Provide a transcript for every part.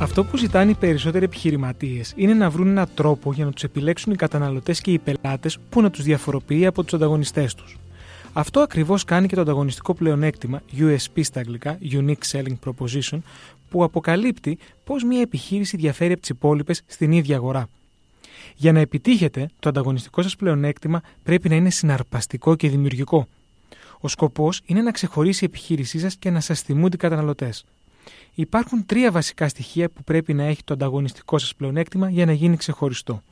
Αυτό που ζητάνε οι περισσότεροι επιχειρηματίες είναι να βρουν έναν τρόπο για να τους επιλέξουν οι καταναλωτές και οι πελάτες που να τους διαφοροποιεί από τους ανταγωνιστές τους. Αυτό ακριβώς κάνει και το ανταγωνιστικό πλεονέκτημα, USP στα αγγλικά, Unique Selling Proposition, που αποκαλύπτει πώς μια επιχείρηση διαφέρει από τις υπόλοιπες στην ίδια αγορά. Για να επιτύχετε, το ανταγωνιστικό σας πλεονέκτημα πρέπει να είναι συναρπαστικό και δημιουργικό. Ο σκοπός είναι να ξεχωρίσει η επιχείρησή σας και να σας θυμούνται οι καταναλωτές. Υπάρχουν τρία βασικά στοιχεία που πρέπει να έχει το ανταγωνιστικό σας πλεονέκτημα για να γίνει ξεχωριστό.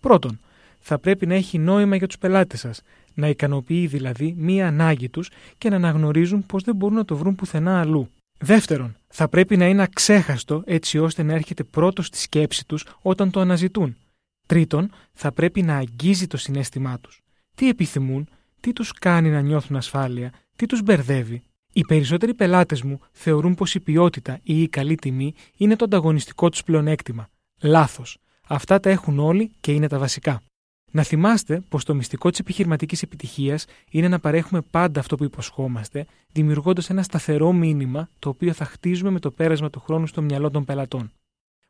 Πρώτον, θα πρέπει να έχει νόημα για τους πελάτες σας, να ικανοποιεί δηλαδή μία ανάγκη τους και να αναγνωρίζουν πως δεν μπορούν να το βρουν πουθενά αλλού. Δεύτερον, θα πρέπει να είναι αξέχαστο έτσι ώστε να έρχεται πρώτος στη σκέψη τους όταν το αναζητούν. Τρίτον, θα πρέπει να αγγίζει το συνέστημά τους. Τι επιθυμούν, τι τους κάνει να νιώθουν ασφάλεια, τι τους μπερδεύει, οι περισσότεροι πελάτες μου θεωρούν πως η ποιότητα ή η καλή τιμή είναι το ανταγωνιστικό τους πλεονέκτημα. Λάθος. Αυτά τα έχουν όλοι και είναι τα βασικά. Να θυμάστε πως το μυστικό της επιχειρηματικής επιτυχίας είναι να παρέχουμε πάντα αυτό που υποσχόμαστε, δημιουργώντας ένα σταθερό μήνυμα το οποίο θα χτίζουμε με το πέρασμα του χρόνου στο μυαλό των πελατών.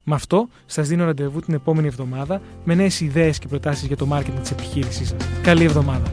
Με αυτό, σας δίνω ραντεβού την επόμενη εβδομάδα με νέες ιδέες και προτάσεις για το μάρκετινγκ της επιχείρησής σας. Καλή εβδομάδα!